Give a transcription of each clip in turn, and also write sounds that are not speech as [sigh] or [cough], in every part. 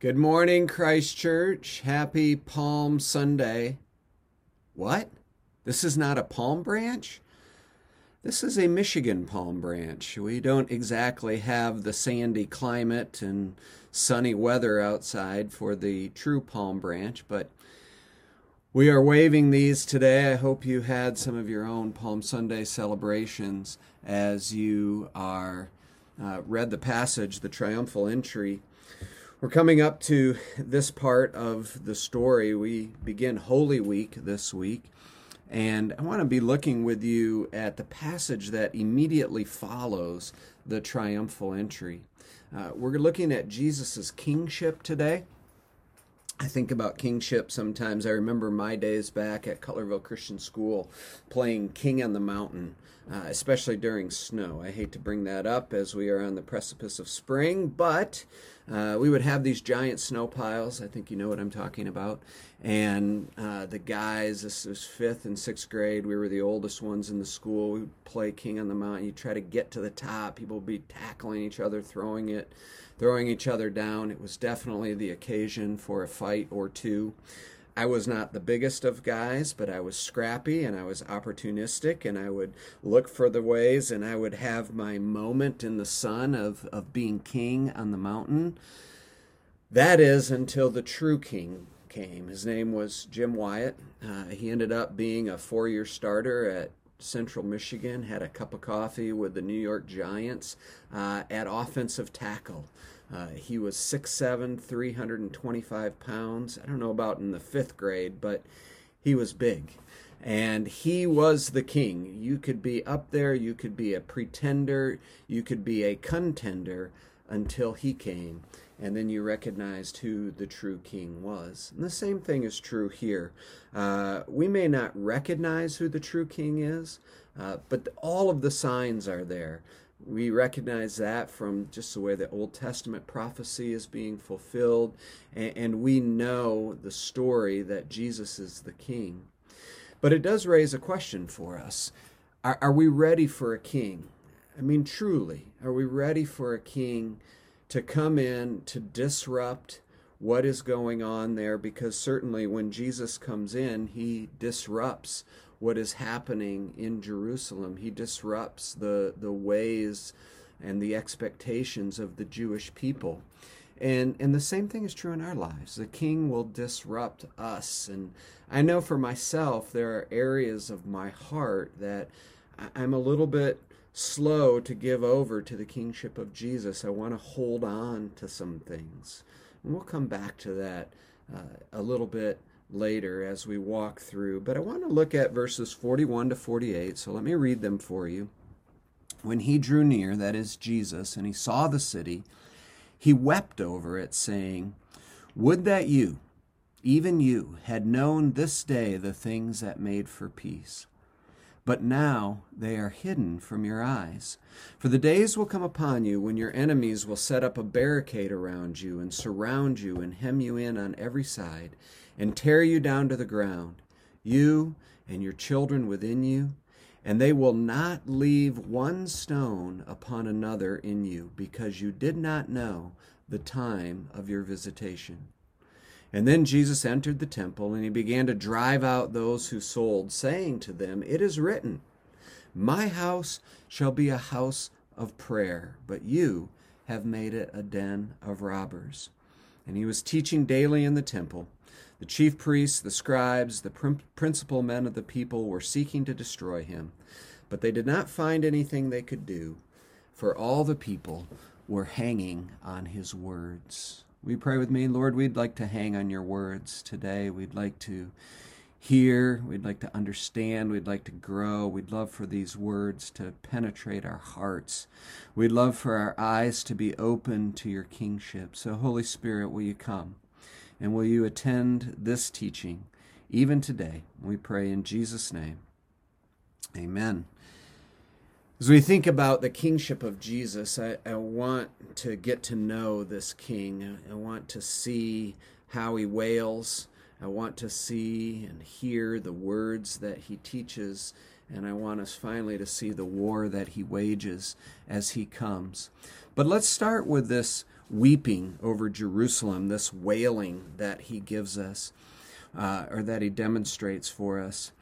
Good morning, Christchurch. Happy Palm Sunday. What? This is not a palm branch? This is a Michigan palm branch. We don't exactly have the sandy climate and sunny weather outside for the true palm branch, but we are waving these today. I hope you had some of your own Palm Sunday celebrations as you are uh, read the passage, the triumphal entry we're coming up to this part of the story. We begin Holy Week this week, and I want to be looking with you at the passage that immediately follows the triumphal entry. Uh, we're looking at Jesus' kingship today. I think about kingship sometimes. I remember my days back at Cutlerville Christian School playing King on the Mountain, uh, especially during snow. I hate to bring that up as we are on the precipice of spring, but uh, we would have these giant snow piles. I think you know what I'm talking about. And uh, the guys, this was fifth and sixth grade. We were the oldest ones in the school. We would play King on the Mountain. You try to get to the top. People would be tackling each other, throwing it, throwing each other down. It was definitely the occasion for a fight or two. I was not the biggest of guys, but I was scrappy and I was opportunistic and I would look for the ways and I would have my moment in the sun of, of being king on the mountain. That is until the true king came. His name was Jim Wyatt. Uh, he ended up being a four year starter at Central Michigan, had a cup of coffee with the New York Giants uh, at offensive tackle. Uh, he was 6'7, 325 pounds. I don't know about in the fifth grade, but he was big. And he was the king. You could be up there, you could be a pretender, you could be a contender until he came. And then you recognized who the true king was. And the same thing is true here. Uh, we may not recognize who the true king is, uh, but all of the signs are there we recognize that from just the way the Old Testament prophecy is being fulfilled, and, and, we know the story that Jesus is the King. But it does raise a question for us are, are we ready for a king? I mean, truly, are we ready for a king to come in to disrupt what is going on there? Because certainly when Jesus comes in, he disrupts what is happening in Jerusalem. He disrupts the, the ways and the expectations of the Jewish people. And, and the same thing is true in our lives. The king will disrupt us. And I know for myself, there are areas of my heart that I'm a little bit slow to give over to the kingship of Jesus. I want to hold on to some things. And we'll come back to that uh, a little bit later as we walk through. But I want to look at verses 41 to 48. So let me read them for you. When he drew near, that is Jesus, and he saw the city, he wept over it, saying, Would that you, even you, had known this day the things that made for peace. But now they are hidden from your eyes. For the days will come upon you when your enemies will set up a barricade around you and surround you and hem you in on every side and tear you down to the ground, you and your children within you, and they will not leave one stone upon another in you, because you did not know the time of your visitation. And then Jesus entered the temple, and he began to drive out those who sold, saying to them, It is written, My house shall be a house of prayer, but you have made it a den of robbers. And he was teaching daily in the temple the chief priests, the scribes, the principal men of the people were seeking to destroy him, but they did not find anything they could do, for all the people were hanging on his words. We pray with me, Lord, we'd like to hang on your words today. We'd like to hear, we'd like to understand, we'd like to grow. We'd love for these words to penetrate our hearts. We'd love for our eyes to be open to your kingship. So, Holy Spirit, will you come? And will you attend this teaching even today? We pray in Jesus' name. Amen. As we think about the kingship of Jesus, I, I, want to get to know this king. I want to see how he wails. I want to see and hear the words that he teaches. And I want us finally to see the war that he wages as he comes. But let's start with this weeping over Jerusalem, this wailing that he gives us, uh, or that he demonstrates for us.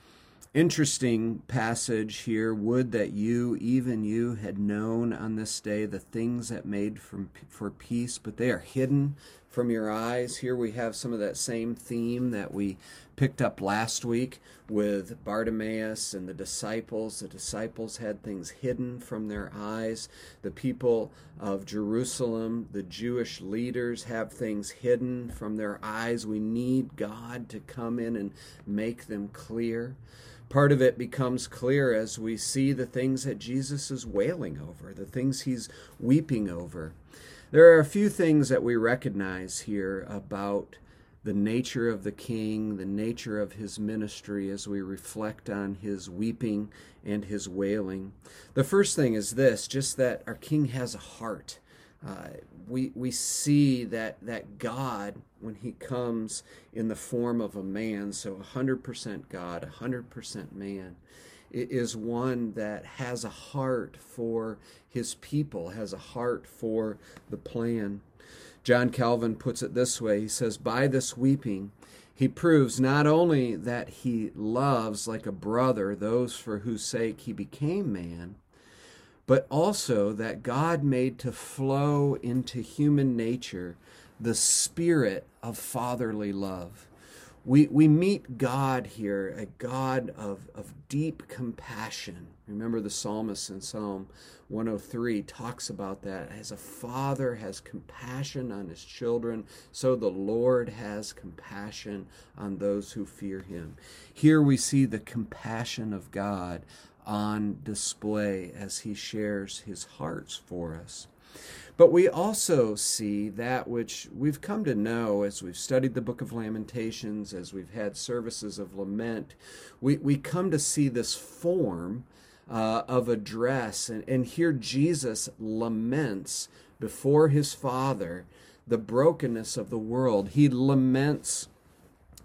Interesting passage here. Would that you, even you, had known on this day the things that made from, for peace, but they are hidden from your eyes. Here we have some of that same theme that we picked up last week with Bartimaeus and the disciples. The disciples had things hidden from their eyes. The people of Jerusalem, the Jewish leaders, have things hidden from their eyes. We need God to come in and make them clear. Part of it becomes clear as we see the things that Jesus is wailing over, the things he's weeping over. There are a few things that we recognize here about the nature of the king, the nature of his ministry as we reflect on his weeping and his wailing. The first thing is this just that our king has a heart. Uh, we, we see that, that God, when he comes in the form of a man, so 100% God, 100% man, is one that has a heart for his people, has a heart for the plan. John Calvin puts it this way he says, By this weeping, he proves not only that he loves like a brother those for whose sake he became man, but also that God made to flow into human nature the spirit of fatherly love. We, we meet God here, a God of, of deep compassion. Remember the psalmist in Psalm 103 talks about that. As a father has compassion on his children, so the Lord has compassion on those who fear him. Here we see the compassion of God on display as he shares his hearts for us. But we also see that which we've come to know as we've studied the book of Lamentations, as we've had services of lament. We, we come to see this form uh, of address. And, and here Jesus laments before his Father the brokenness of the world. He laments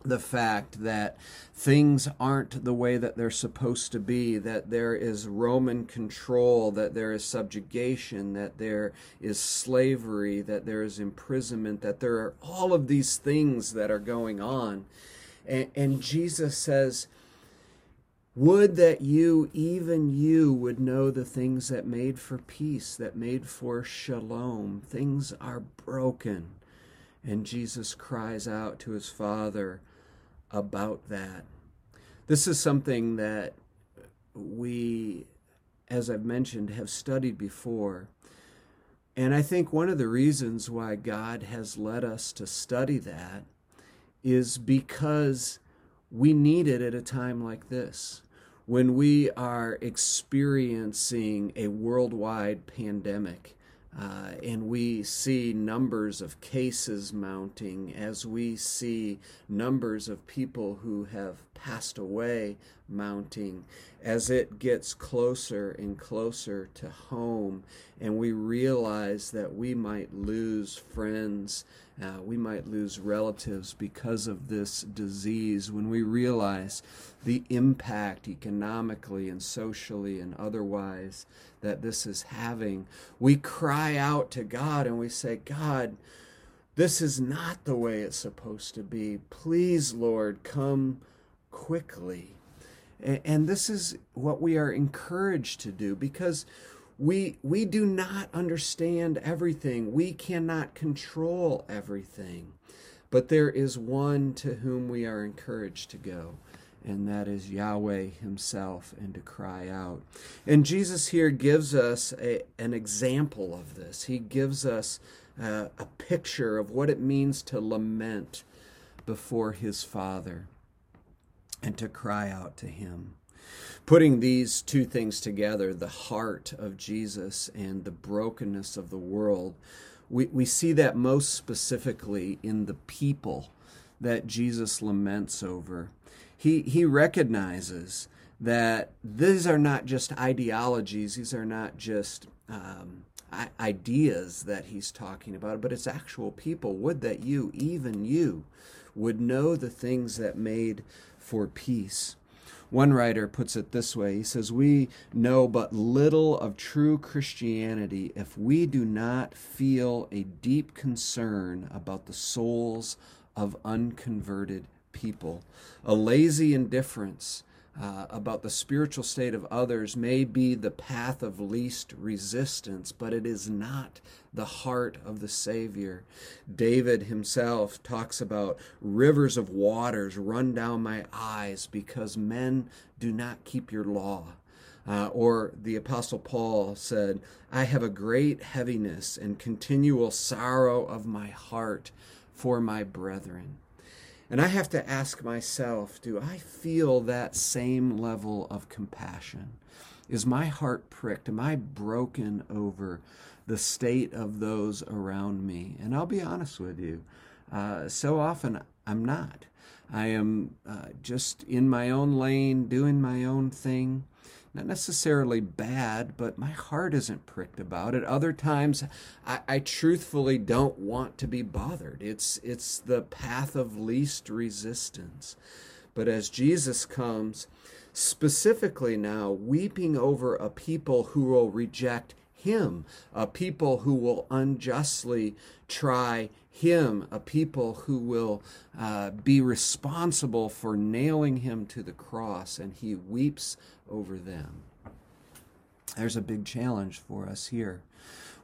the fact that things aren't the way that they're supposed to be, that there is Roman control, that there is subjugation, that there is slavery, that there is imprisonment, that there are all of these things that are going on. And, and Jesus says, would that you, even you, would know the things that made for peace, that made for shalom. Things are broken. And Jesus cries out to his Father, about that. This is something that we, as I've mentioned, have studied before. And I think one of the reasons why God has led us to study that is because we need it at a time like this when we are experiencing a worldwide pandemic uh, and we see numbers of cases mounting, as we see numbers of people who have passed away mounting, as it gets closer and closer to home, and we realize that we might lose friends, uh, we might lose relatives because of this disease, when we realize the impact economically and socially and otherwise that this is having, we cry out to God and we say, God, this is not the way it's supposed to be. Please, Lord, come quickly. And this is what we are encouraged to do because we we do not understand everything. We cannot control everything. But there is one to whom we are encouraged to go and that is Yahweh Himself, and to cry out. And Jesus here gives us a, an example of this. He gives us a picture of what it means to lament before His Father and to cry out to Him. Putting these two things together, the heart of Jesus and the brokenness of the world, we, we see that most specifically in the people that Jesus laments over he, he recognizes that these are not just ideologies, these are not just um, ideas that he's talking about, but it's actual people. Would that you, even you, would know the things that made for peace. One writer puts it this way he says, We know but little of true Christianity if we do not feel a deep concern about the souls of unconverted people. A lazy indifference uh, about the spiritual state of others may be the path of least resistance, but it is not the heart of the Savior. David himself talks about rivers of waters run down my eyes because men do not keep your law. Uh, or the Apostle Paul said, I have a great heaviness and continual sorrow of my heart for my brethren. And I have to ask myself do I feel that same level of compassion? Is my heart pricked? Am I broken over the state of those around me? And I'll be honest with you, uh, so often I'm not. I am uh, just in my own lane, doing my own thing not necessarily bad, but my heart isn't pricked about it. Other times, I, I, truthfully don't want to be bothered. It's it's the path of least resistance. But as Jesus comes, specifically now, weeping over a people who will reject him, a people who will unjustly try him, a people who will uh, be responsible for nailing him to the cross, and he weeps over them. There's a big challenge for us here.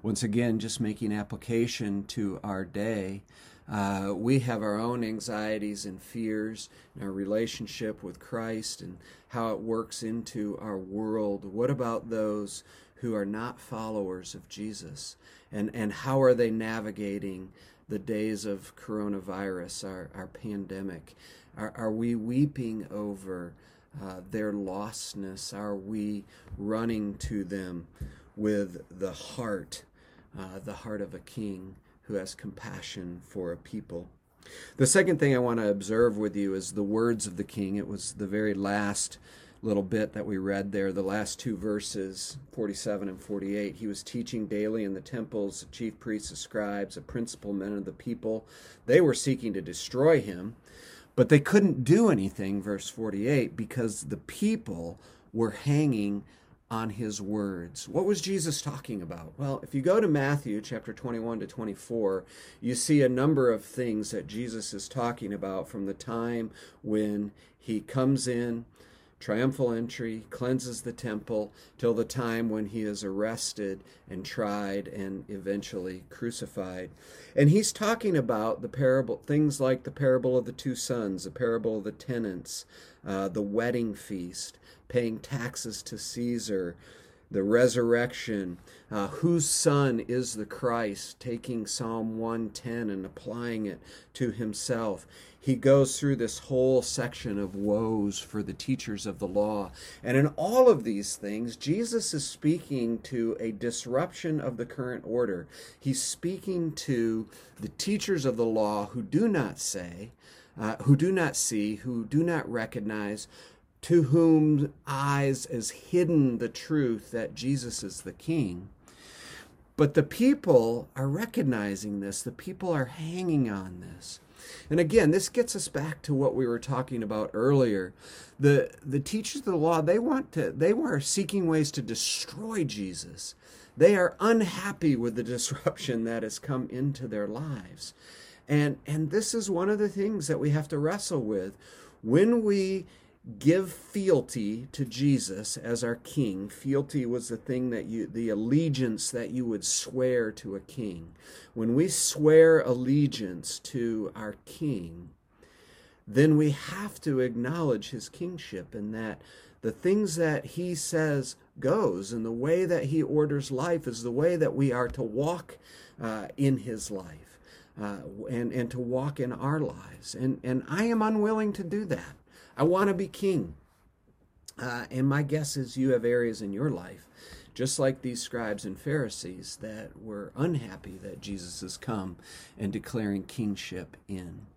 Once again, just making application to our day. Uh, we have our own anxieties and fears in our relationship with Christ and how it works into our world. What about those who are not followers of Jesus? And, and how are they navigating the days of coronavirus, our, our pandemic? Are, are we weeping over uh, their lostness? Are we running to them with the heart, uh, the heart of a king who has compassion for a people? The second thing I want to observe with you is the words of the king. It was the very last little bit that we read there, the last two verses, 47 and 48. He was teaching daily in the temples, the chief priests, the scribes, the principal men of the people. They were seeking to destroy him. But they couldn't do anything, verse 48, because the people were hanging on his words. What was Jesus talking about? Well, if you go to Matthew chapter 21 to 24, you see a number of things that Jesus is talking about from the time when he comes in triumphal entry, cleanses the temple, till the time when he is arrested and tried and eventually crucified. And he's talking about the parable, things like the parable of the two sons, the parable of the tenants, uh, the wedding feast, paying taxes to Caesar, the resurrection, uh, whose son is the Christ, taking Psalm 110 and applying it to himself. He goes through this whole section of woes for the teachers of the law. And in all of these things, Jesus is speaking to a disruption of the current order. He's speaking to the teachers of the law who do not say, uh, who do not see, who do not recognize, to whom eyes is hidden the truth that Jesus is the King. But the people are recognizing this, the people are hanging on this. And again, this gets us back to what we were talking about earlier. The the teachers of the law, they want to they were seeking ways to destroy Jesus. They are unhappy with the [laughs] disruption that has come into their lives. And and this is one of the things that we have to wrestle with when we give fealty to Jesus as our king. Fealty was the thing that you, the allegiance that you would swear to a king. When we swear allegiance to our king, then we have to acknowledge his kingship and that the things that he says goes and the way that he orders life is the way that we are to walk uh, in his life uh, and, and to walk in our lives. And, and I am unwilling to do that. I want to be king. Uh, and my guess is you have areas in your life, just like these scribes and Pharisees, that were unhappy that Jesus has come and declaring kingship in.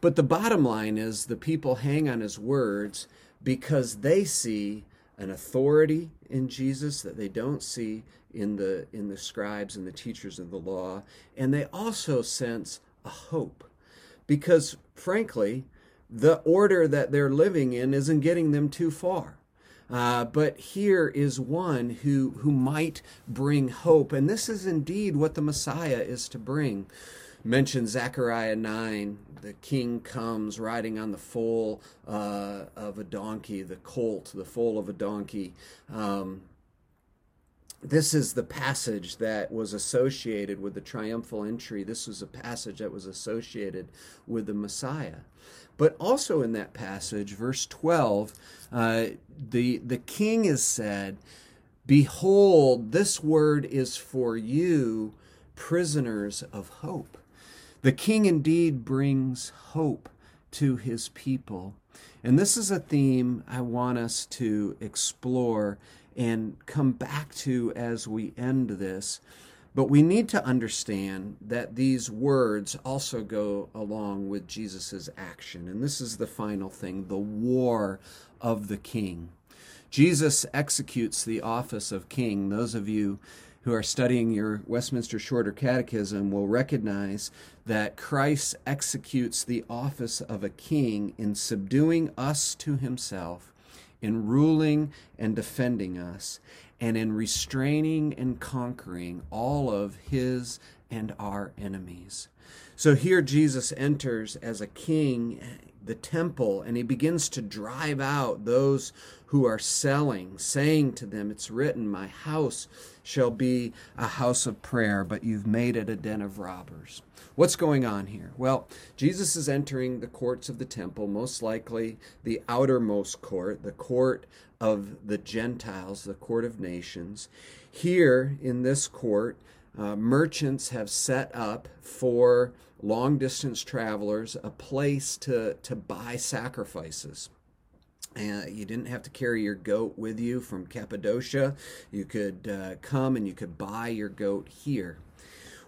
But the bottom line is the people hang on his words because they see an authority in Jesus that they don't see in the in the scribes and the teachers of the law and they also sense a hope because frankly the order that they're living in isn't getting them too far. Uh, but here is one who, who might bring hope. And this is indeed what the Messiah is to bring. Mention Zechariah 9. The king comes riding on the foal uh, of a donkey, the colt, the foal of a donkey. Um, this is the passage that was associated with the triumphal entry. This was a passage that was associated with the Messiah. But also in that passage, verse 12, uh, the, the king is said, Behold, this word is for you, prisoners of hope. The king indeed brings hope to his people. And this is a theme I want us to explore and come back to as we end this. But we need to understand that these words also go along with Jesus' action. And this is the final thing the war of the king. Jesus executes the office of king. Those of you who are studying your Westminster Shorter Catechism will recognize that Christ executes the office of a king in subduing us to himself in ruling and defending us, and in restraining and conquering all of his and our enemies. So here Jesus enters as a king the temple and he begins to drive out those who are selling, saying to them, It's written, My house shall be a house of prayer, but you've made it a den of robbers. What's going on here? Well, Jesus is entering the courts of the temple, most likely the outermost court, the court of the Gentiles, the court of nations. Here in this court, uh, merchants have set up for long distance travelers a place to, to buy sacrifices. Uh, you didn't have to carry your goat with you from Cappadocia. You could uh, come and you could buy your goat here.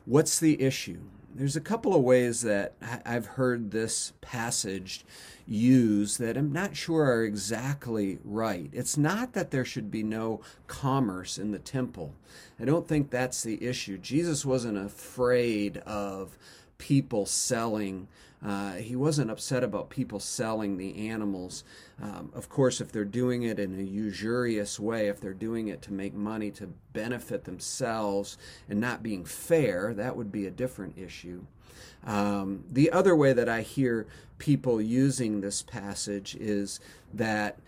What's the issue? There's a couple of ways that I've heard this passage used that I'm not sure are exactly right. It's not that there should be no commerce in the temple. I don't think that's the issue. Jesus wasn't afraid of people selling. Uh, he wasn't upset about people selling the animals. Um, of course, if they're doing it in a usurious way, if they're doing it to make money to benefit themselves and not being fair, that would be a different issue. Um, the other way that I hear people using this passage is that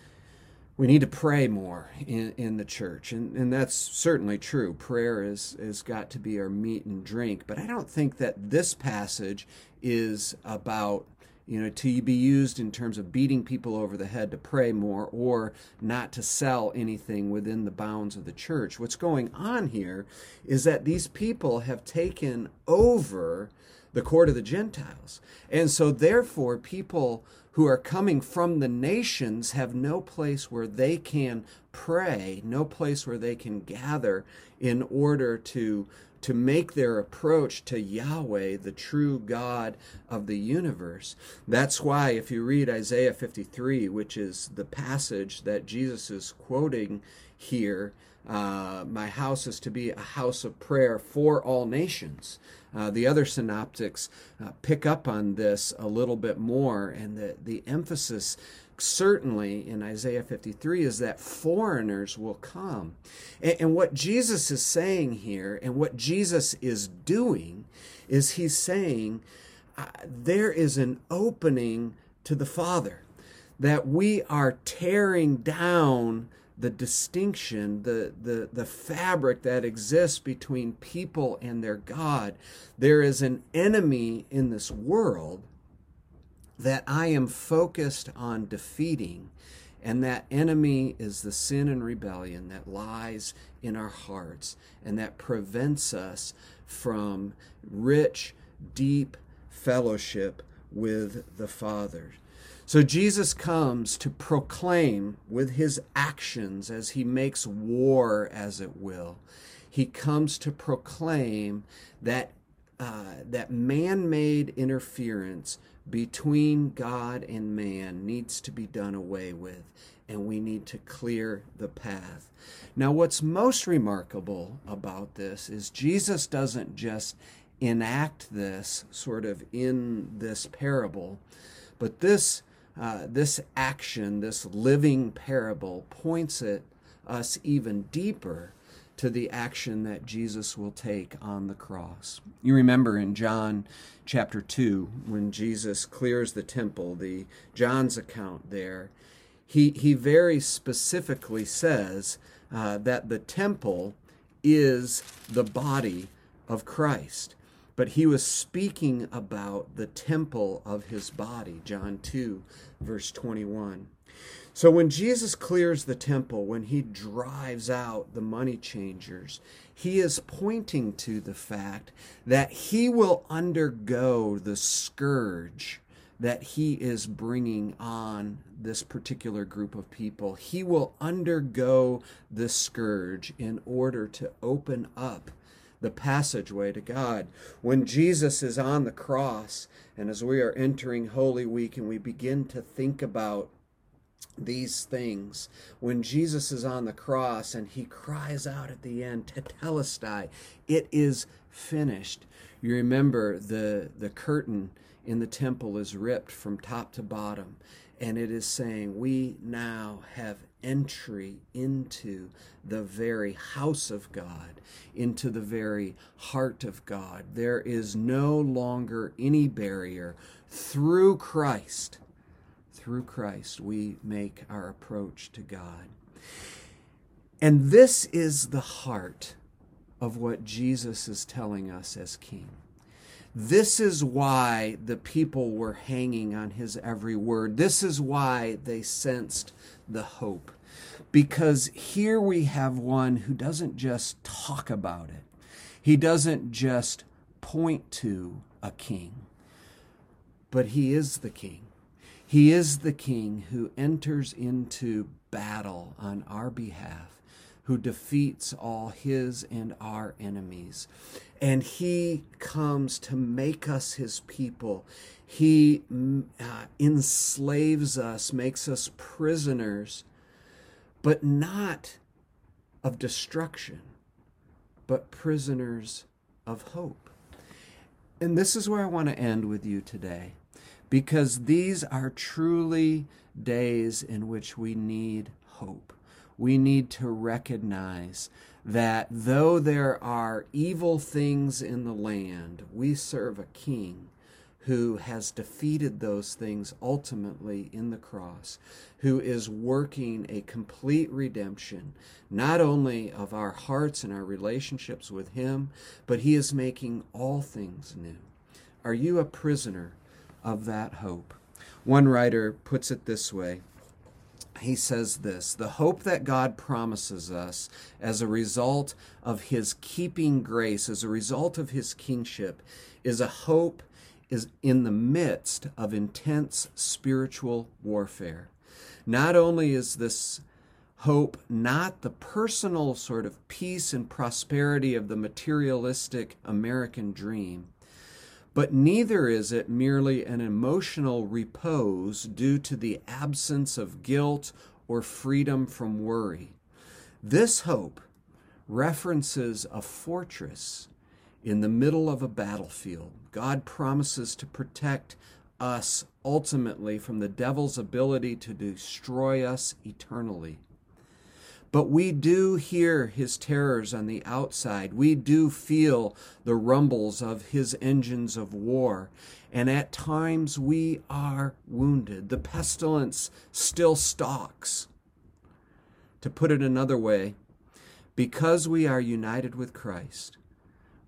we need to pray more in, in the church. And, and that's certainly true. Prayer is, is got to be our meat and drink. But I don't think that this passage is about, you know, to be used in terms of beating people over the head to pray more or not to sell anything within the bounds of the church. What's going on here is that these people have taken over the court of the Gentiles. And so, therefore, people who are coming from the nations have no place where they can pray, no place where they can gather in order to to make their approach to Yahweh, the true God of the universe. That's why, if you read Isaiah 53, which is the passage that Jesus is quoting here, uh, my house is to be a house of prayer for all nations. Uh, the other synoptics uh, pick up on this a little bit more, and the, the emphasis certainly in Isaiah 53 is that foreigners will come. And, and what Jesus is saying here, and what Jesus is doing, is he's saying uh, there is an opening to the Father, that we are tearing down the distinction, the, the, the fabric that exists between people and their God. There is an enemy in this world that I am focused on defeating. And that enemy is the sin and rebellion that lies in our hearts and that prevents us from rich, deep fellowship with the Father. So Jesus comes to proclaim with his actions as he makes war, as it will. He comes to proclaim that uh, that man-made interference between God and man needs to be done away with, and we need to clear the path. Now, what's most remarkable about this is Jesus doesn't just enact this sort of in this parable, but this uh, this action, this living parable, points it us even deeper to the action that Jesus will take on the cross. You remember in John chapter 2 when Jesus clears the temple, the John's account there, he, he very specifically says uh, that the temple is the body of Christ. But he was speaking about the temple of his body, John 2, verse 21. So when Jesus clears the temple, when he drives out the money changers, he is pointing to the fact that he will undergo the scourge that he is bringing on this particular group of people. He will undergo the scourge in order to open up the passageway to God. When Jesus is on the cross, and as we are entering Holy Week and we begin to think about these things, when Jesus is on the cross and he cries out at the end, Tetelestai, it is finished. You remember the, the curtain in the temple is ripped from top to bottom, and it is saying, We now have entry into the very house of God, into the very heart of God. There is no longer any barrier. Through Christ, through Christ, we make our approach to God. And this is the heart of what Jesus is telling us as King. This is why the people were hanging on his every word. This is why they sensed the hope. Because here we have one who doesn't just talk about it, he doesn't just point to a king, but he is the king. He is the king who enters into battle on our behalf who defeats all his and our enemies. And he comes to make us his people. He uh, enslaves us, makes us prisoners, but not of destruction, but prisoners of hope. And this is where I want to end with you today, because these are truly days in which we need hope we need to recognize that though there are evil things in the land, we serve a king who has defeated those things ultimately in the cross, who is working a complete redemption, not only of our hearts and our relationships with Him, but He is making all things new. Are you a prisoner of that hope? One writer puts it this way he says this the hope that God promises us as a result of his keeping grace, as a result of his kingship, is a hope is in the midst of intense spiritual warfare. Not only is this hope not the personal sort of peace and prosperity of the materialistic American dream, but neither is it merely an emotional repose due to the absence of guilt or freedom from worry. This hope references a fortress in the middle of a battlefield. God promises to protect us ultimately from the devil's ability to destroy us eternally. But we do hear his terrors on the outside. We do feel the rumbles of his engines of war. And at times we are wounded. The pestilence still stalks. To put it another way, because we are united with Christ,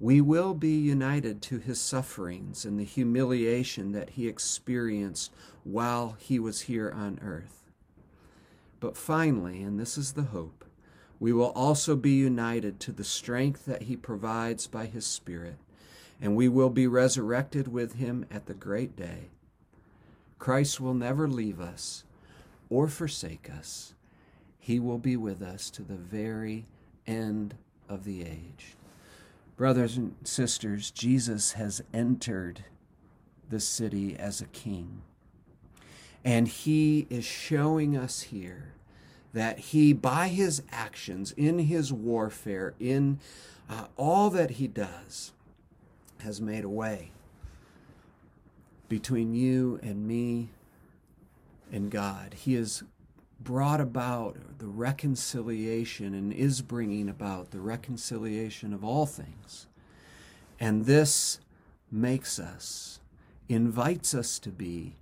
we will be united to his sufferings and the humiliation that he experienced while he was here on earth. But finally, and this is the hope, we will also be united to the strength that He provides by His Spirit, and we will be resurrected with Him at the great day. Christ will never leave us or forsake us. He will be with us to the very end of the age. Brothers and sisters, Jesus has entered the city as a king. And he is showing us here that he, by his actions, in his warfare, in uh, all that he does, has made a way between you and me and God. He has brought about the reconciliation and is bringing about the reconciliation of all things. And this makes us, invites us to be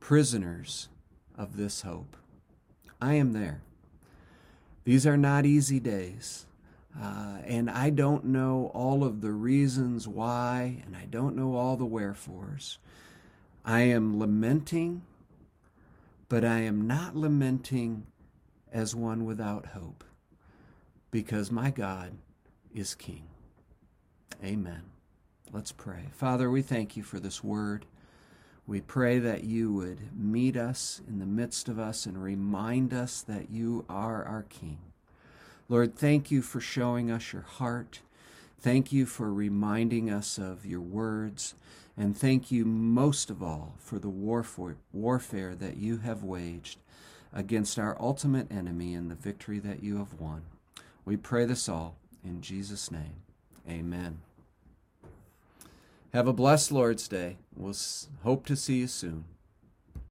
prisoners of this hope. I am there. These are not easy days. Uh, and I don't know all of the reasons why, and I don't know all the wherefores. I am lamenting, but I am not lamenting as one without hope, because my God is King. Amen. Let's pray. Father, we thank you for this word. We pray that you would meet us in the midst of us and remind us that you are our King. Lord, thank you for showing us your heart. Thank you for reminding us of your words. And thank you most of all for the warfare that you have waged against our ultimate enemy and the victory that you have won. We pray this all in Jesus' name. Amen. Have a blessed Lord's Day. We'll hope to see you soon.